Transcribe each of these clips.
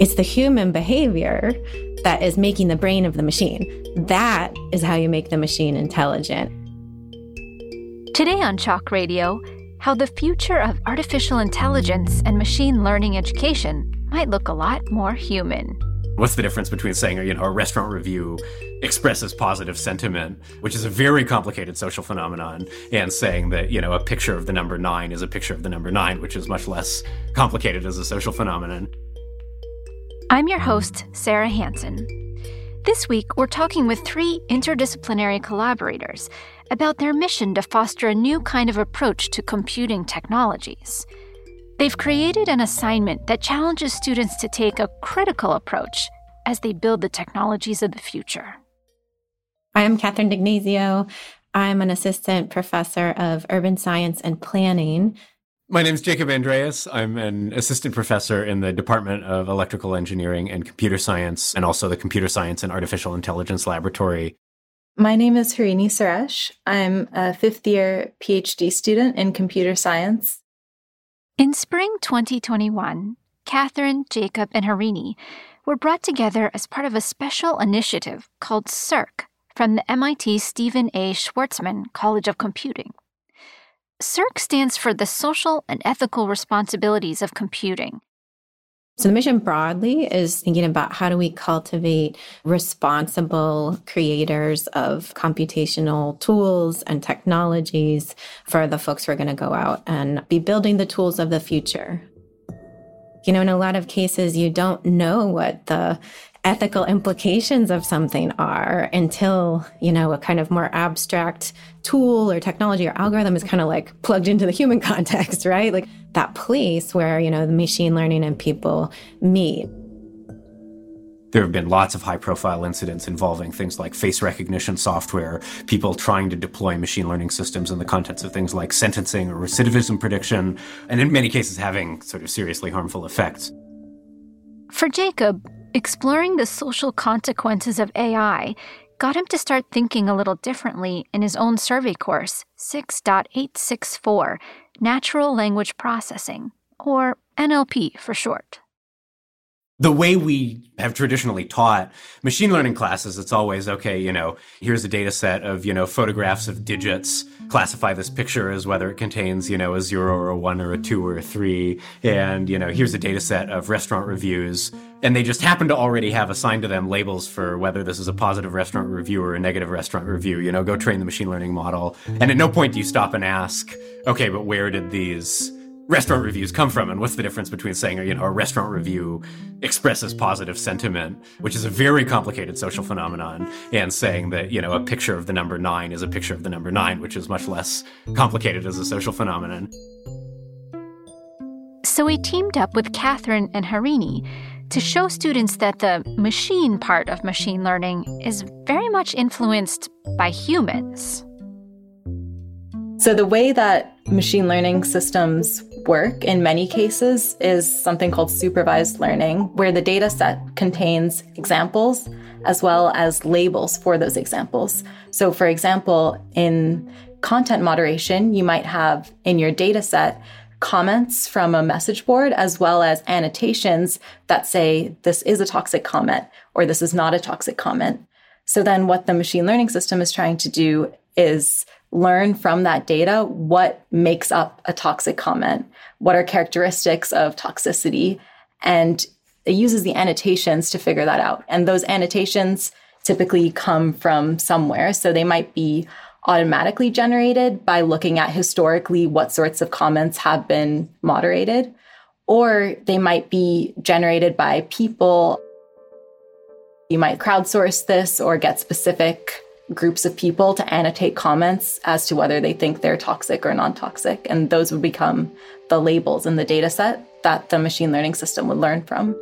It's the human behavior that is making the brain of the machine. That is how you make the machine intelligent. Today on Chalk Radio, how the future of artificial intelligence and machine learning education might look a lot more human. What's the difference between saying, you know, a restaurant review expresses positive sentiment, which is a very complicated social phenomenon, and saying that, you know, a picture of the number nine is a picture of the number nine, which is much less complicated as a social phenomenon? I'm your host, Sarah Hansen. This week, we're talking with three interdisciplinary collaborators about their mission to foster a new kind of approach to computing technologies. They've created an assignment that challenges students to take a critical approach as they build the technologies of the future. I am Catherine D'Ignazio. I'm an assistant professor of urban science and planning. My name is Jacob Andreas. I'm an assistant professor in the Department of Electrical Engineering and Computer Science, and also the Computer Science and Artificial Intelligence Laboratory my name is Harini Suresh. I'm a fifth year PhD student in computer science. In spring 2021, Catherine, Jacob, and Harini were brought together as part of a special initiative called SERC from the MIT Stephen A. Schwarzman College of Computing. SERC stands for the Social and Ethical Responsibilities of Computing so, the mission broadly is thinking about how do we cultivate responsible creators of computational tools and technologies for the folks who are going to go out and be building the tools of the future. You know, in a lot of cases, you don't know what the ethical implications of something are until, you know, a kind of more abstract tool or technology or algorithm is kind of like plugged into the human context, right? Like that place where, you know, the machine learning and people meet. There have been lots of high profile incidents involving things like face recognition software, people trying to deploy machine learning systems in the context of things like sentencing or recidivism prediction, and in many cases having sort of seriously harmful effects. For Jacob, Exploring the social consequences of AI got him to start thinking a little differently in his own survey course, 6.864 Natural Language Processing, or NLP for short the way we have traditionally taught machine learning classes, it's always okay, you know, here's a data set of, you know, photographs of digits. Classify this picture as whether it contains, you know, a zero or a one or a two or a three. And, you know, here's a data set of restaurant reviews. And they just happen to already have assigned to them labels for whether this is a positive restaurant review or a negative restaurant review. You know, go train the machine learning model. And at no point do you stop and ask, okay, but where did these restaurant reviews come from and what's the difference between saying you know a restaurant review expresses positive sentiment which is a very complicated social phenomenon and saying that you know a picture of the number 9 is a picture of the number 9 which is much less complicated as a social phenomenon. So we teamed up with Catherine and Harini to show students that the machine part of machine learning is very much influenced by humans. So, the way that machine learning systems work in many cases is something called supervised learning, where the data set contains examples as well as labels for those examples. So, for example, in content moderation, you might have in your data set comments from a message board as well as annotations that say this is a toxic comment or this is not a toxic comment. So, then what the machine learning system is trying to do is learn from that data what makes up a toxic comment, what are characteristics of toxicity, and it uses the annotations to figure that out. And those annotations typically come from somewhere. So they might be automatically generated by looking at historically what sorts of comments have been moderated, or they might be generated by people. You might crowdsource this or get specific groups of people to annotate comments as to whether they think they're toxic or non toxic. And those would become the labels in the data set that the machine learning system would learn from.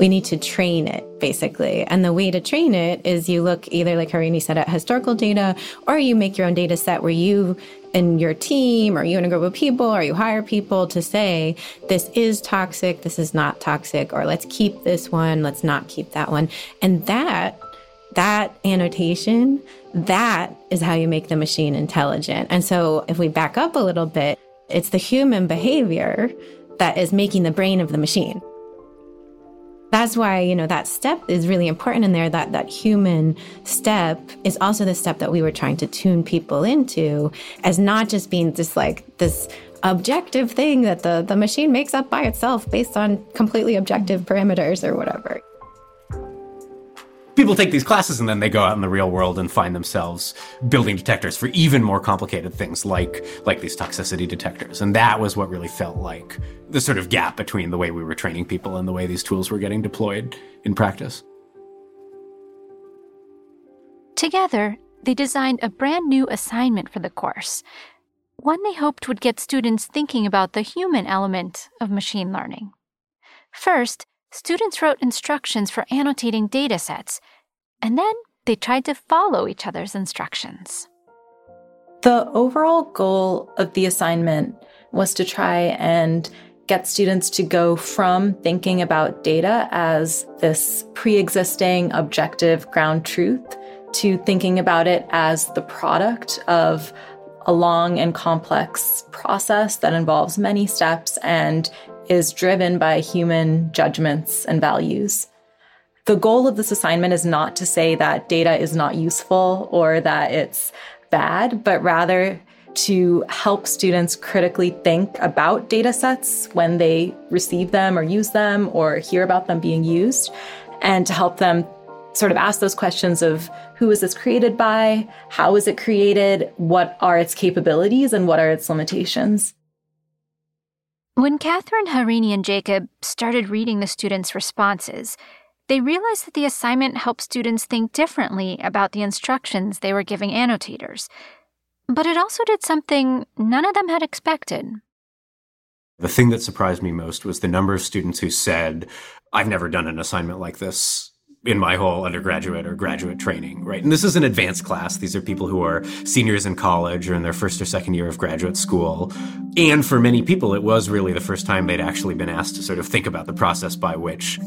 We need to train it basically. And the way to train it is you look either, like Harini said, at historical data, or you make your own data set where you and your team or you and a group of people or you hire people to say, this is toxic, this is not toxic, or let's keep this one, let's not keep that one. And that that annotation, that is how you make the machine intelligent. And so if we back up a little bit, it's the human behavior that is making the brain of the machine. that's why you know that step is really important in there that that human step is also the step that we were trying to tune people into as not just being just like this objective thing that the the machine makes up by itself based on completely objective parameters or whatever people take these classes and then they go out in the real world and find themselves building detectors for even more complicated things like like these toxicity detectors. And that was what really felt like the sort of gap between the way we were training people and the way these tools were getting deployed in practice. Together they designed a brand new assignment for the course one they hoped would get students thinking about the human element of machine learning. First students wrote instructions for annotating data sets, and then they tried to follow each other's instructions. The overall goal of the assignment was to try and get students to go from thinking about data as this pre existing objective ground truth to thinking about it as the product of a long and complex process that involves many steps and is driven by human judgments and values. The goal of this assignment is not to say that data is not useful or that it's bad, but rather to help students critically think about data sets when they receive them or use them or hear about them being used, and to help them sort of ask those questions of who is this created by, how is it created, what are its capabilities, and what are its limitations. When Catherine, Harini, and Jacob started reading the students' responses, they realized that the assignment helped students think differently about the instructions they were giving annotators. But it also did something none of them had expected. The thing that surprised me most was the number of students who said, I've never done an assignment like this in my whole undergraduate or graduate training, right? And this is an advanced class. These are people who are seniors in college or in their first or second year of graduate school. And for many people, it was really the first time they'd actually been asked to sort of think about the process by which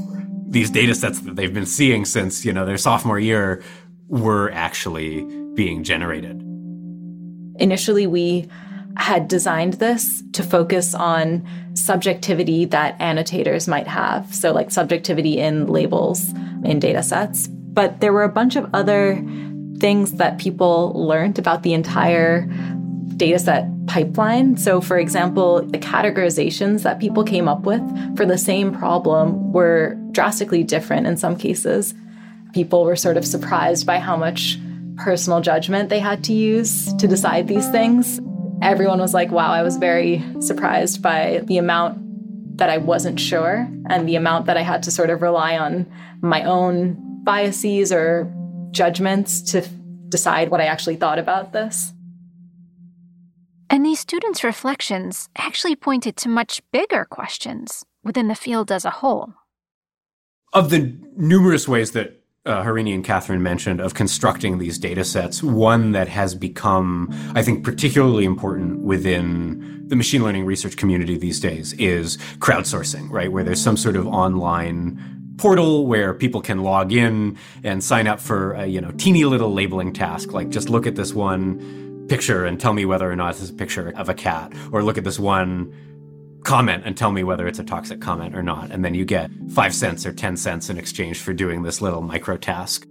these data sets that they've been seeing since, you know, their sophomore year were actually being generated. Initially, we had designed this to focus on subjectivity that annotators might have. So, like subjectivity in labels in data sets. But there were a bunch of other things that people learned about the entire dataset pipeline. So, for example, the categorizations that people came up with for the same problem were drastically different in some cases. People were sort of surprised by how much personal judgment they had to use to decide these things everyone was like, wow, I was very surprised by the amount that I wasn't sure and the amount that I had to sort of rely on my own biases or judgments to decide what I actually thought about this. And these students' reflections actually pointed to much bigger questions within the field as a whole. Of the numerous ways that uh, Harini and Catherine mentioned of constructing these data sets, one that has become, I think, particularly important within the machine learning research community these days is crowdsourcing, right? Where there's some sort of online portal where people can log in and sign up for a, you know, teeny little labeling task, like just look at this one picture and tell me whether or not it's a picture of a cat, or look at this one comment and tell me whether it's a toxic comment or not. And then you get five cents or 10 cents in exchange for doing this little micro task.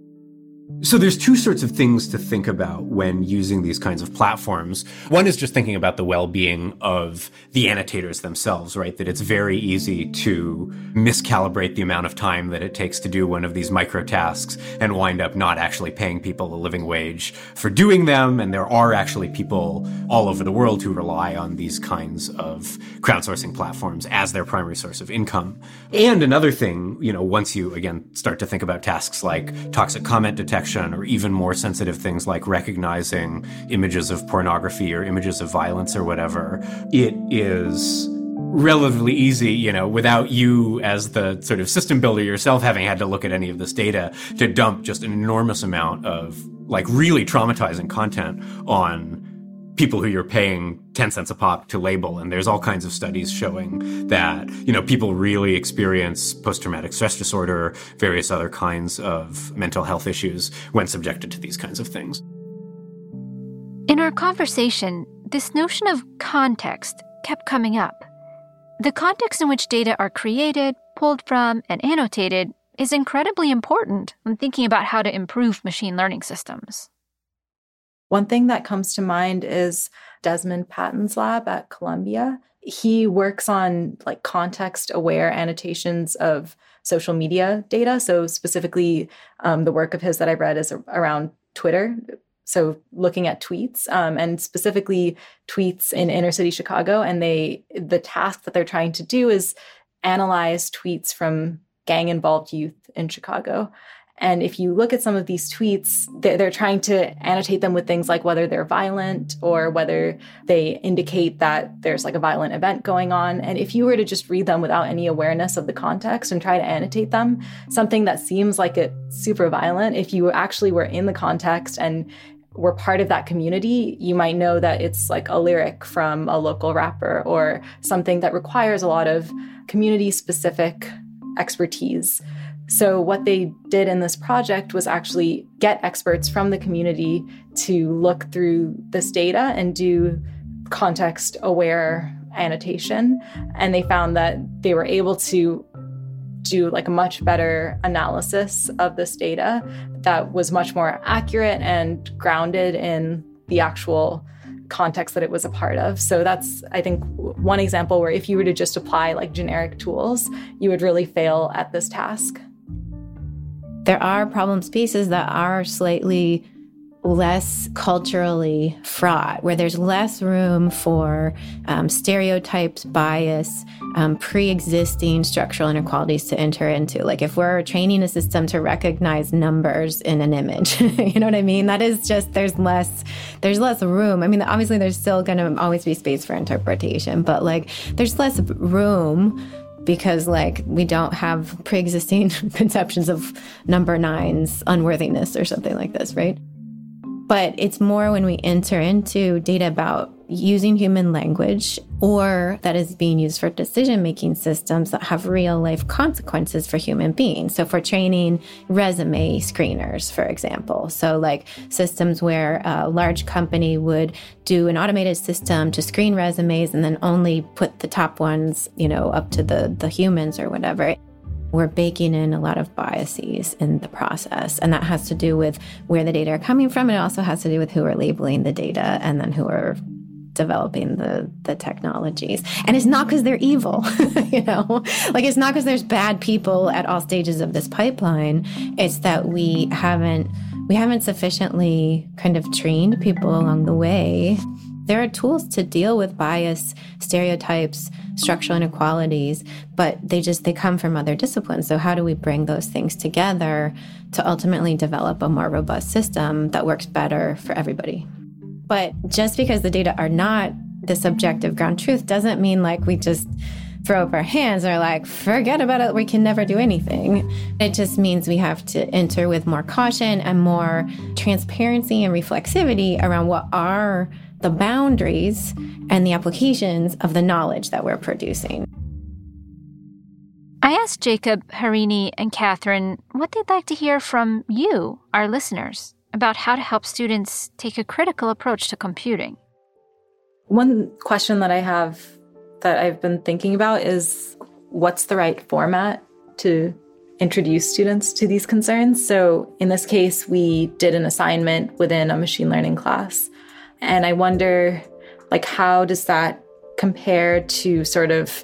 So there's two sorts of things to think about when using these kinds of platforms. One is just thinking about the well-being of the annotators themselves, right? That it's very easy to miscalibrate the amount of time that it takes to do one of these micro tasks and wind up not actually paying people a living wage for doing them. And there are actually people all over the world who rely on these kinds of crowdsourcing platforms as their primary source of income. And another thing, you know, once you again start to think about tasks like toxic comment detection detection or even more sensitive things like recognizing images of pornography or images of violence or whatever, it is relatively easy, you know, without you as the sort of system builder yourself having had to look at any of this data to dump just an enormous amount of like really traumatizing content on people who you're paying 10 cents a pop to label. And there's all kinds of studies showing that, you know, people really experience post traumatic stress disorder, various other kinds of mental health issues when subjected to these kinds of things. In our conversation, this notion of context kept coming up. The context in which data are created, pulled from, and annotated is incredibly important when thinking about how to improve machine learning systems. One thing that comes to mind is Desmond Patton's lab at Columbia. He works on like context aware annotations of social media data. So, specifically, um, the work of his that I read is around Twitter. So, looking at tweets um, and specifically tweets in inner city Chicago. And they, the task that they're trying to do is analyze tweets from gang involved youth in Chicago. And if you look at some of these tweets, they're, they're, trying to annotate them with things like whether they're violent or whether they indicate that there's like a violent event going on. And if you were to just read them without any awareness of the context and try to annotate them, something that seems like it's super violent, if you actually were in the context and were part of that community, you might know that it's like a lyric from a local rapper or something that requires a lot of community specific expertise. So, what they did in this project was actually get experts from the community to look through this data and do context aware annotation. And they found that they were able to do like a much better analysis of this data that was much more accurate and grounded in the actual context that it was a part of. So that's, I think, one example where if you were to just apply like generic tools, you would really fail at this task. There are problem spaces that are slightly less culturally fraught, where there's less room for um, stereotypes, bias, um, pre existing structural inequalities to enter into. Like if we're training a system to recognize numbers in an image, you know what I mean? That is just, there's less, there's less room. I mean, obviously, there's still going to always be space for interpretation, but like there's less room because like we don't have pre-existing conceptions of number nine's unworthiness or something like this, right? But it's more when we enter into data about using human language or that is being used for decision making systems that have real life consequences for human beings. So, for training resume screeners, for example. So, like systems where a large company would do an automated system to screen resumes and then only put the top ones, you know, up to the, the humans or whatever we're baking in a lot of biases in the process. And that has to do with where the data are coming from. It also has to do with who are labeling the data and then who are developing the the technologies. And it's not because they're evil you know? Like it's not because there's bad people at all stages of this pipeline. It's that we haven't we haven't sufficiently kind of trained people along the way. There are tools to deal with bias stereotypes structural inequalities but they just they come from other disciplines. So how do we bring those things together to ultimately develop a more robust system that works better for everybody but just because the data are not the subjective ground truth doesn't mean like we just throw up our hands and are like, forget about it, we can never do anything. It just means we have to enter with more caution and more transparency and reflexivity around what are the boundaries and the applications of the knowledge that we're producing. I asked Jacob, Harini, and Catherine what they'd like to hear from you, our listeners about how to help students take a critical approach to computing. One question that I have that I've been thinking about is what's the right format to introduce students to these concerns? So, in this case, we did an assignment within a machine learning class. And I wonder like how does that compare to sort of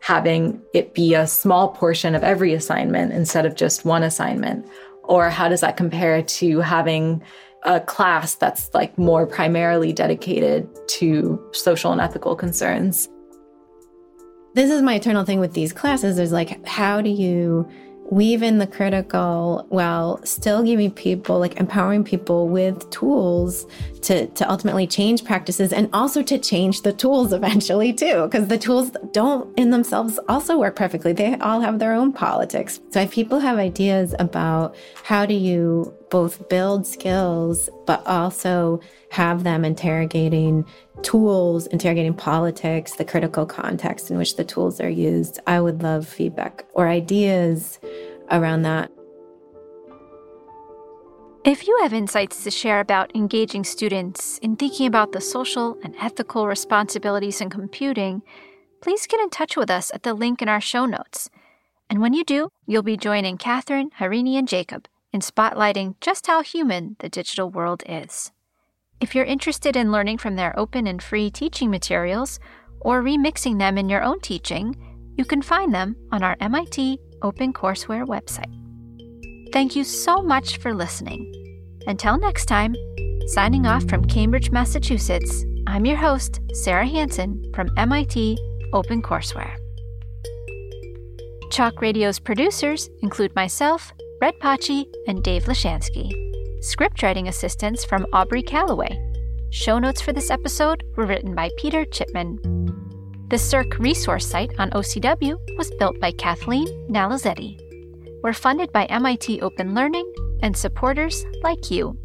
having it be a small portion of every assignment instead of just one assignment? Or how does that compare to having a class that's like more primarily dedicated to social and ethical concerns? This is my eternal thing with these classes is like, how do you weave in the critical while still giving people like empowering people with tools to to ultimately change practices and also to change the tools eventually too because the tools don't in themselves also work perfectly they all have their own politics so if people have ideas about how do you both build skills but also have them interrogating tools, interrogating politics, the critical context in which the tools are used. I would love feedback or ideas around that. If you have insights to share about engaging students in thinking about the social and ethical responsibilities in computing, please get in touch with us at the link in our show notes. And when you do, you'll be joining Catherine, Harini, and Jacob in spotlighting just how human the digital world is. If you're interested in learning from their open and free teaching materials or remixing them in your own teaching, you can find them on our MIT OpenCourseWare website. Thank you so much for listening. Until next time, signing off from Cambridge, Massachusetts, I'm your host, Sarah Hansen from MIT OpenCourseWare. Chalk Radio's producers include myself, Brett Paci, and Dave Lishansky. Scriptwriting assistance from Aubrey Calloway. Show notes for this episode were written by Peter Chipman. The SERC resource site on OCW was built by Cathleen Nalezyty. We're funded by MIT Open Learning and supporters like you.